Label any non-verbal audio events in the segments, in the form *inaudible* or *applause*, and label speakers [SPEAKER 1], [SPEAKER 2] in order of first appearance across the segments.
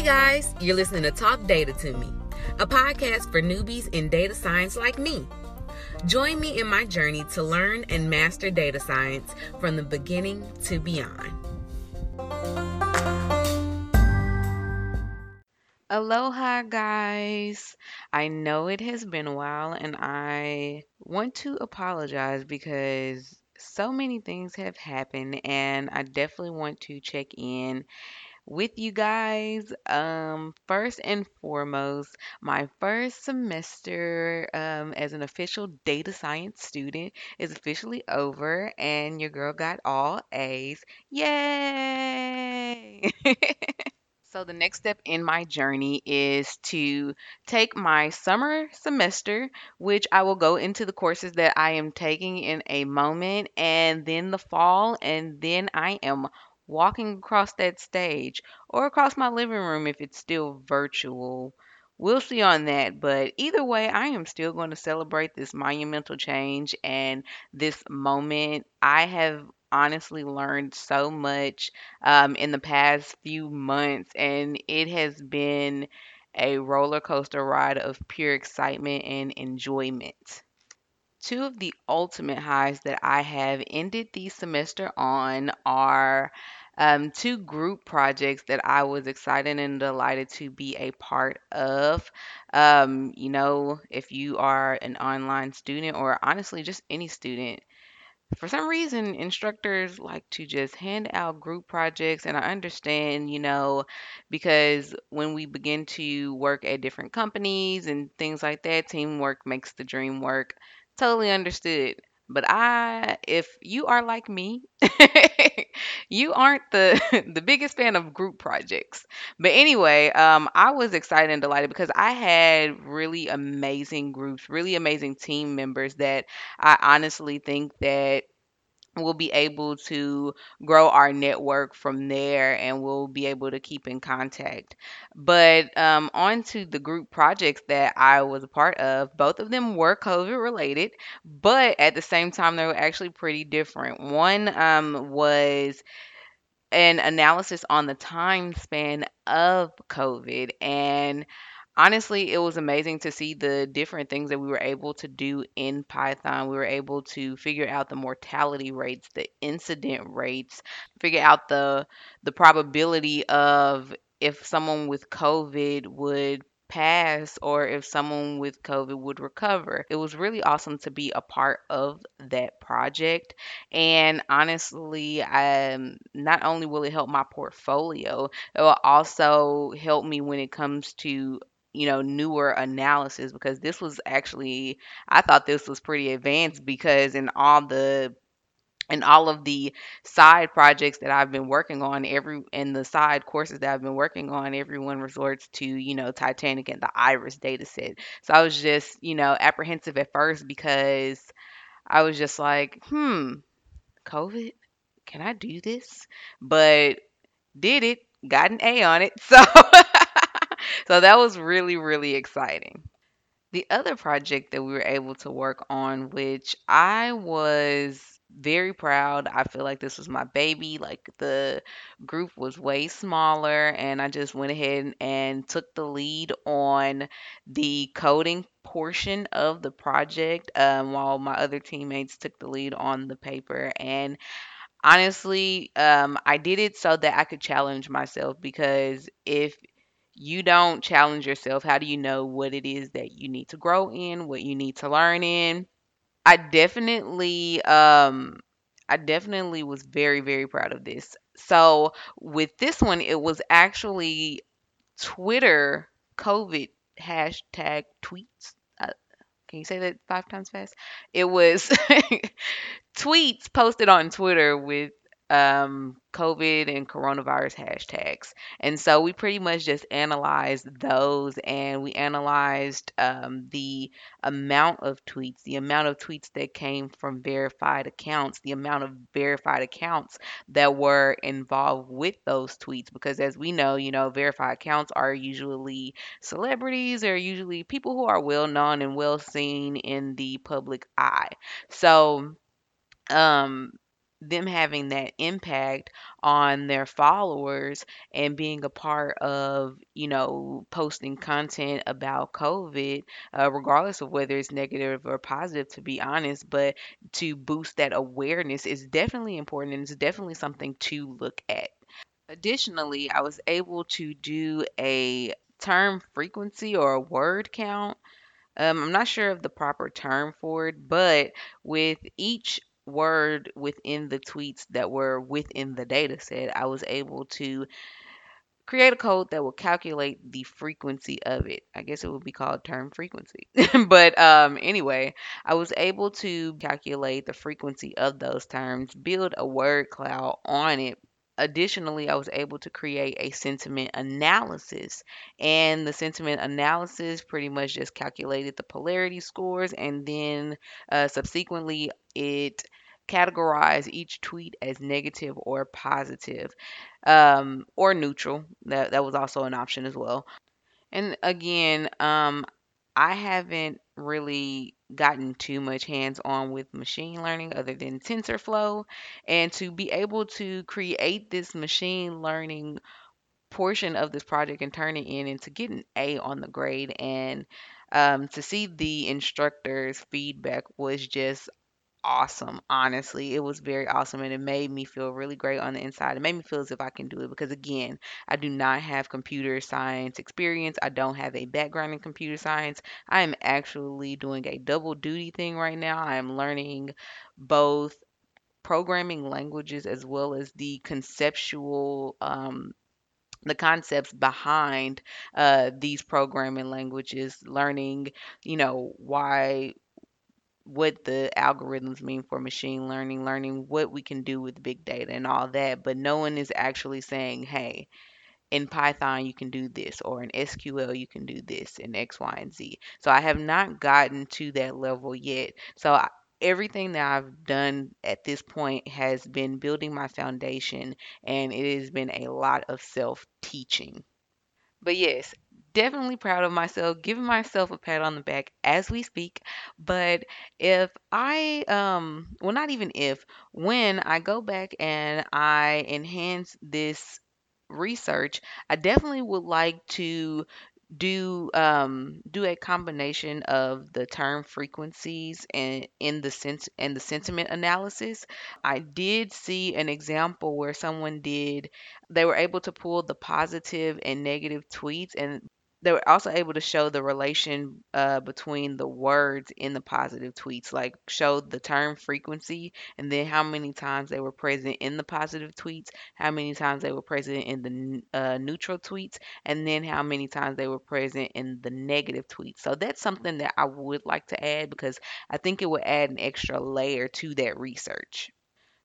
[SPEAKER 1] Hey guys, you're listening to Talk Data to Me, a podcast for newbies in data science like me. Join me in my journey to learn and master data science from the beginning to beyond. Aloha, guys. I know it has been a while, and I want to apologize because so many things have happened, and I definitely want to check in with you guys. Um, first and foremost, my first semester um, as an official data science student is officially over, and your girl got all A's. Yay! *laughs* So the next step in my journey is to take my summer semester, which I will go into the courses that I am taking in a moment, and then the fall, and then I am walking across that stage or across my living room if it's still virtual. We'll see on that, but either way, I am still going to celebrate this monumental change and this moment. I have honestly learned so much um, in the past few months, and it has been a roller coaster ride of pure excitement and enjoyment. Two of the ultimate highs that I have ended the semester on are um, two group projects that I was excited and delighted to be a part of. Um, you know, if you are an online student or honestly just any student, for some reason, instructors like to just hand out group projects, and I understand, you know, because when we begin to work at different companies and things like that, teamwork makes the dream work. Totally understood. But I, if you are like me, *laughs* you aren't the *laughs* the biggest fan of group projects. But anyway, um, I was excited and delighted because I had really amazing groups, really amazing team members that I honestly think that we'll be able to grow our network from there and we'll be able to keep in contact. But um, on to the group projects that I was a part of, both of them were COVID related, but at the same time, they were actually pretty different. One um, was an analysis on the time span of COVID. And honestly, it was amazing to see the different things that we were able to do in Python. We were able to figure out the mortality rates, the incident rates, figure out the the probability of if someone with COVID would pass or if someone with COVID would recover. It was really awesome to be a part of that project. And honestly, um, not only will it help my portfolio, it will also help me when it comes to you know newer analysis because this was actually I thought this was pretty advanced because in all the and all of the side projects that I've been working on, every and the side courses that I've been working on, everyone resorts to, you know, Titanic and the Iris data set. So I was just, you know, apprehensive at first because I was just like, hmm, COVID, can I do this? But did it, got an A on it. *laughs* So so that was really, really exciting. The other project that we were able to work on, which I was very proud. I feel like this was my baby. Like the group was way smaller, and I just went ahead and took the lead on the coding portion of the project, um, while my other teammates took the lead on the paper. And honestly, um, I did it so that I could challenge myself because if you don't challenge yourself, how do you know what it is that you need to grow in, what you need to learn in? I definitely um I definitely was very very proud of this. So with this one it was actually Twitter COVID hashtag tweets. Uh, can you say that five times fast? It was *laughs* tweets posted on Twitter with um, COVID and coronavirus hashtags. And so we pretty much just analyzed those and we analyzed um, the amount of tweets, the amount of tweets that came from verified accounts, the amount of verified accounts that were involved with those tweets. Because as we know, you know, verified accounts are usually celebrities or usually people who are well known and well seen in the public eye. So, um, them having that impact on their followers and being a part of, you know, posting content about COVID, uh, regardless of whether it's negative or positive, to be honest, but to boost that awareness is definitely important and it's definitely something to look at. Additionally, I was able to do a term frequency or a word count um, I'm not sure of the proper term for it, but with each word within the tweets that were within the data set, I was able to create a code that will calculate the frequency of it. I guess it would be called term frequency. *laughs* but um, anyway, I was able to calculate the frequency of those terms, build a word cloud on it additionally, I was able to create a sentiment analysis. And the sentiment analysis pretty much just calculated the polarity scores and then uh, subsequently it categorized each tweet as negative or positive um, or neutral. That, that was also an option as well. And again, um, I haven't really gotten too much hands on with machine learning other than TensorFlow. And to be able to create this machine learning portion of this project and turn it in and to get an A on the grade and um, to see the instructor's feedback was just awesome, honestly. It was very awesome and it made me feel really great on the inside. It made me feel as if I can do it because, again, I do not have computer science experience. I don't have a background in computer science. I am actually doing a double duty thing right now. I am learning both programming languages as well as the conceptual um, the concepts behind uh, these programming languages learning you know why what the algorithms mean for machine learning, learning what we can do with big data and all that, but no one is actually saying, hey, in Python you can do this, or in SQL you can do this, in X, Y, and Z. So I have not gotten to that level yet. So I, everything that I've done at this point has been building my foundation, and it has been a lot of self teaching. But yes, definitely proud of myself, giving myself a pat on the back as we speak. But if I, um, well, not even if, when I go back and I enhance this research, I definitely would like to do um do a combination of the term frequencies and in the sense and the sentiment analysis. I did see an example where someone did they were able to pull the positive and negative tweets and they were also able to show the relation uh, between the words in the positive tweets, like show the term frequency and then how many times they were present in the positive tweets, how many times they were present in the uh, neutral tweets, and then how many times they were present in the negative tweets. So that's something that I would like to add because I think it would add an extra layer to that research.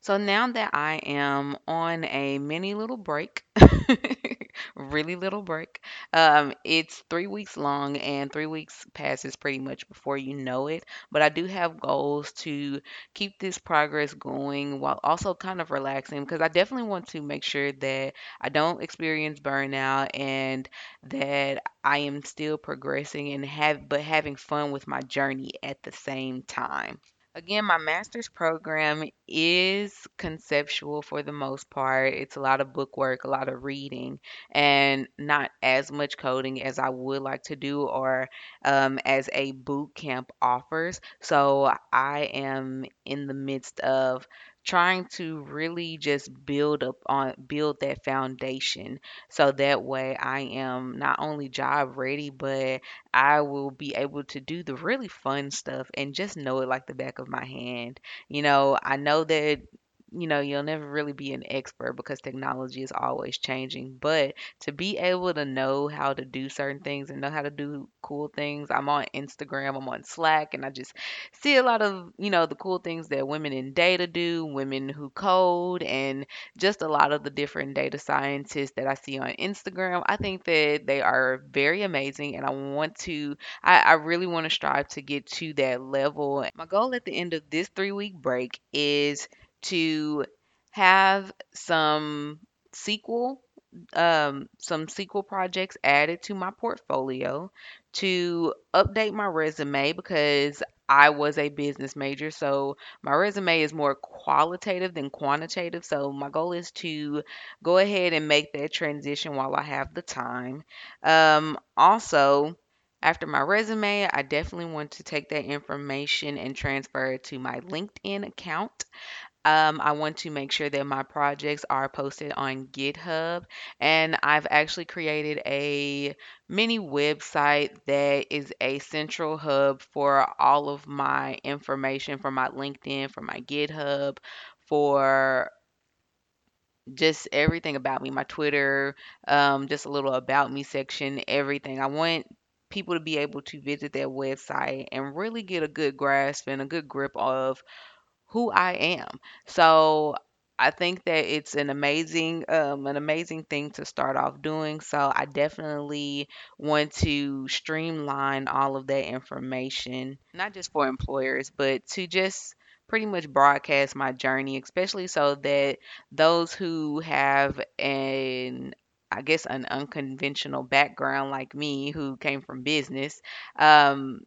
[SPEAKER 1] So now that I am on a mini little break, *laughs* really little break, um, it's three weeks long and three weeks passes pretty much before you know it. But I do have goals to keep this progress going while also kind of relaxing because I definitely want to make sure that I don't experience burnout and that I am still progressing and have but having fun with my journey at the same time. Again, my master's program is conceptual for the most part. It's a lot of book work, a lot of reading, and not as much coding as I would like to do or um, as a boot camp offers. So I am in the midst of trying to really just build up on build that foundation so that way I am not only job ready but I will be able to do the really fun stuff and just know it like the back of my hand. You know, I know that you know, you'll never really be an expert because technology is always changing. But to be able to know how to do certain things and know how to do cool things, I'm on Instagram, I'm on Slack, and I just see a lot of, you know, the cool things that women in data do, women who code, and just a lot of the different data scientists that I see on Instagram. I think that they are very amazing, and I want to, I, I really want to strive to get to that level. My goal at the end of this three week break is to have some SQL um, some SQL projects added to my portfolio to update my resume because I was a business major, so my resume is more qualitative than quantitative. So my goal is to go ahead and make that transition while I have the time. Um, also, after my resume, I definitely want to take that information and transfer it to my LinkedIn account. Um, I want to make sure that my projects are posted on GitHub, and I've actually created a mini website that is a central hub for all of my information for my LinkedIn, for my GitHub, for just everything about me, my Twitter, um, just a little about me section, everything. I want people to be able to visit that website and really get a good grasp and a good grip of who I am. So I think that it's an amazing um, an amazing thing to start off doing. So I definitely want to streamline all of that information, not just for employers, but to just pretty much broadcast my journey, especially so that those who have an I guess an unconventional background like me who came from business, um,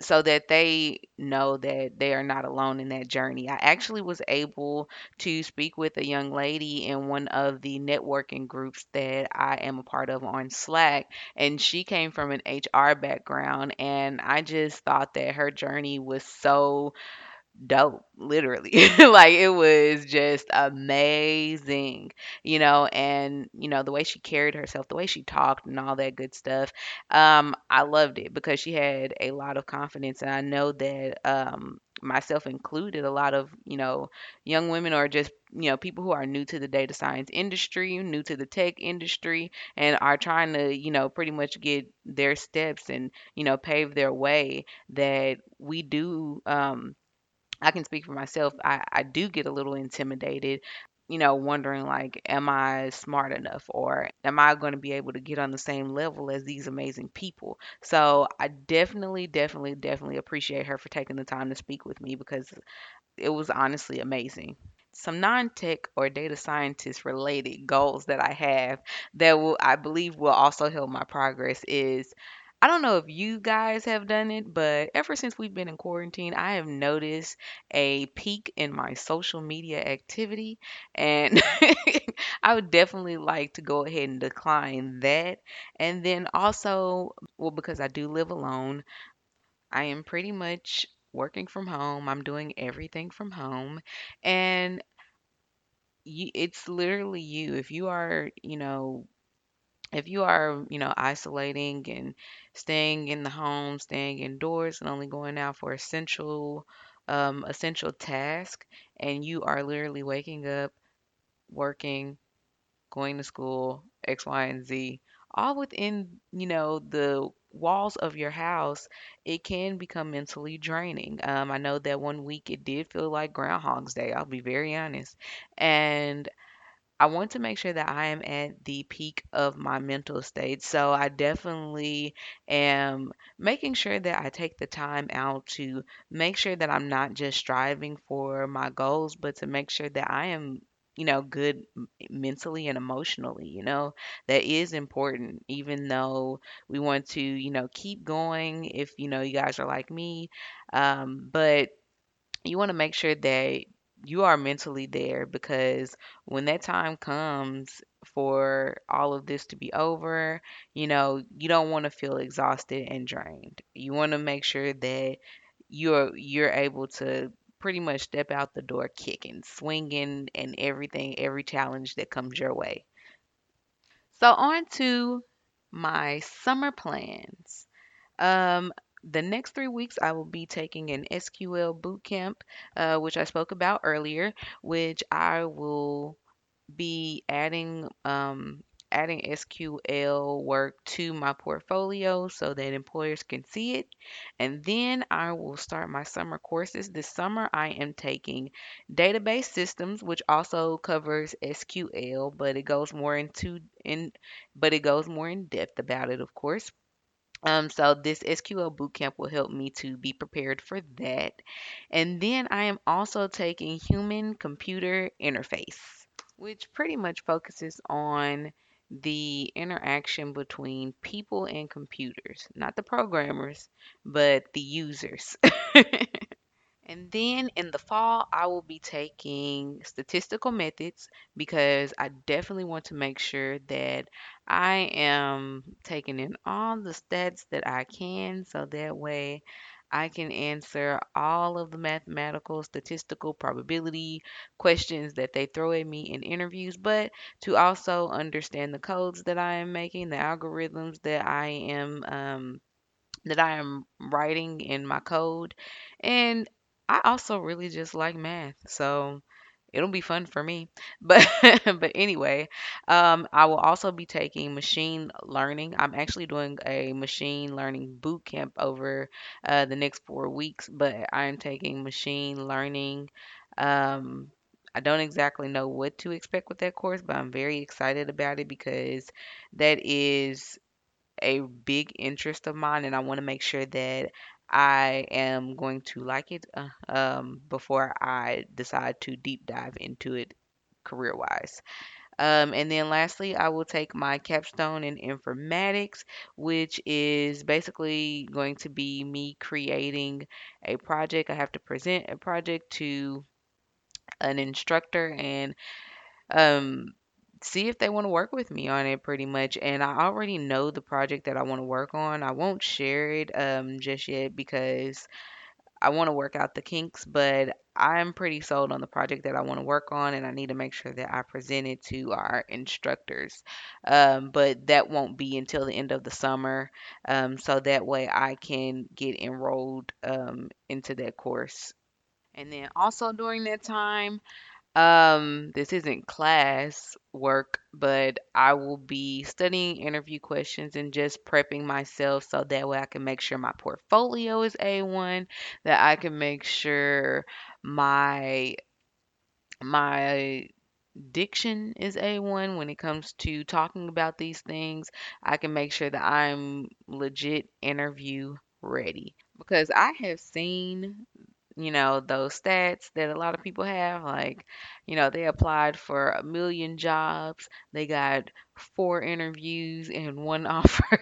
[SPEAKER 1] so that they know that they are not alone in that journey. I actually was able to speak with a young lady in one of the networking groups that I am a part of on Slack, and she came from an HR background, and I just thought that her journey was so dope, literally. *laughs* like it was just amazing, you know, and you know, the way she carried herself, the way she talked and all that good stuff. Um, I loved it because she had a lot of confidence and I know that um myself included a lot of, you know, young women or just, you know, people who are new to the data science industry, new to the tech industry and are trying to, you know, pretty much get their steps and, you know, pave their way that we do um I can speak for myself. I, I do get a little intimidated, you know, wondering like, am I smart enough or am I going to be able to get on the same level as these amazing people? So I definitely, definitely, definitely appreciate her for taking the time to speak with me because it was honestly amazing some non-tech or data scientist related goals that I have that will I believe will also help my progress is I don't know if you guys have done it, but ever since we've been in quarantine, I have noticed a peak in my social media activity, and *laughs* I would definitely like to go ahead and decline that. And then also, well, because I do live alone, I am pretty much working from home. I'm doing everything from home. And it's literally you. If you are, you know, if you are, you know, isolating and staying in the home, staying indoors and only going out for essential, um, essential task, and you are literally waking up, working, going to school, X, Y, and Z, all within, you know, the walls of your house, it can become mentally draining. Um, I know that one week it did feel like Groundhog's Day, I'll be very honest. And I want to make sure that I am at the peak of my mental state. So I definitely am making sure that I take the time out to make sure that I'm not just striving for my goals, but to make sure that I am, you know, good mentally and emotionally, you know, that is important, even though we want to, you know, keep going if, you know, you guys are like me. Um, but you want to make sure that you are mentally there because when that time comes for all of this to be over, you know, you don't want to feel exhausted and drained. You want to make sure that you're you're able to pretty much step out the door kicking, swinging, and everything, every challenge that comes your way. So on to my summer plans. Um, the next three weeks, I will be taking an SQL boot camp, uh, which I spoke about earlier, which I will be adding um, adding SQL work to my portfolio so that employers can see it. And then I will start my summer courses. This summer, I am taking database systems, which also covers SQL, but it goes more into in but it goes more in depth about it, of course. Um, so this SQL bootcamp will help me to be prepared for that. And then I am also taking human computer interface, which pretty much focuses on the interaction between people and computers, not the programmers, but the users. *laughs* And then in the fall, I will be taking statistical methods because I definitely want to make sure that I am taking in all the stats that I can so that way I can answer all of the mathematical, statistical, probability questions that they throw at me in interviews, but to also understand the codes that I am making, the algorithms that I am um, that I am writing in my code. And I also really just like math. So it'll be fun for me. *laughs* But but anyway, um, I will also be taking machine learning. I'm actually doing a machine learning boot camp over uh, the next four weeks, but I am taking machine learning. Um, I don't exactly know what to expect with that course, but I'm very excited about it because that is a big interest of mine, and I want to make sure that I am going to like it uh, um, before I decide to deep dive into it career wise. Um, and then lastly, I will take my capstone in informatics, which is basically going to be me creating a project. I have to present a project to an instructor and um, see if they want to work with me on it pretty much. And I already know the project that I want to work on. I won't share it um, just yet because I want to work out the kinks, but I'm pretty sold on the project that I want to work on, and I need to make sure that I present it to our instructors. Um, but that won't be until the end of the summer, um, so that way I can get enrolled um, into that course. And then also during that time, um, this isn't class work, but I will be studying interview questions and just prepping myself so that way I can make sure my portfolio is A1, that I can make sure my my diction is A1 when it comes to talking about these things. I can make sure that I'm legit interview ready because I have seen you know, those stats that a lot of people have. Like, you know, they applied for a million jobs, they got four interviews and one *laughs* offer.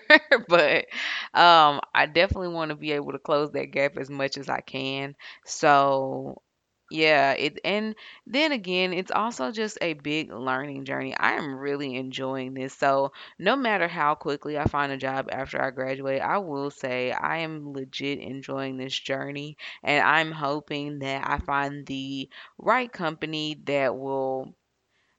[SPEAKER 1] but um, I definitely want to be able to close that gap as much as I can. So, yeah, it and then again, it's also just a big learning journey. I am really enjoying this. So, no matter how quickly I find a job after I graduate, I will say I am legit enjoying this journey and I'm hoping that I find the right company that will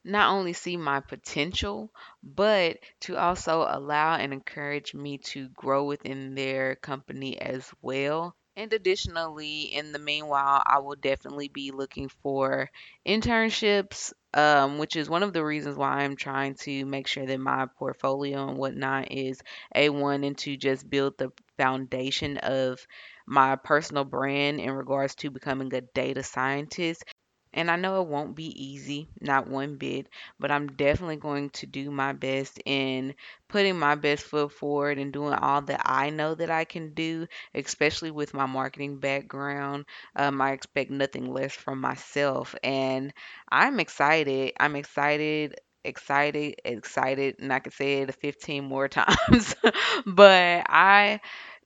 [SPEAKER 1] not only see my potential, but to also allow and encourage me to grow within their company as well. And additionally, in the meanwhile, I will definitely be looking for internships, um, which is one of the reasons why I'm trying to make sure that my portfolio and whatnot is A1 and to just build the foundation of my personal brand in regards to becoming a data scientist and I know it won't be easy, not one bit, but I'm definitely going to do my best in putting my best foot forward and doing all that I know that I can do, especially with my marketing background. Um, I expect nothing less from myself, and I'm excited. I'm excited. Excited, excited, and I could say it 15 more *laughs* times, but I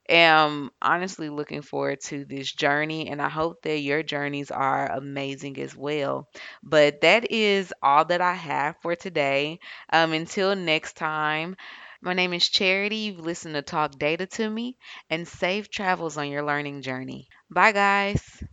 [SPEAKER 1] am honestly looking forward to this journey and I hope that your journeys are amazing as well. But that is all that I have for today. Um, until next time, my name is Charity. You've listened to Talk Data to me and safe travels on your learning journey. Bye, guys.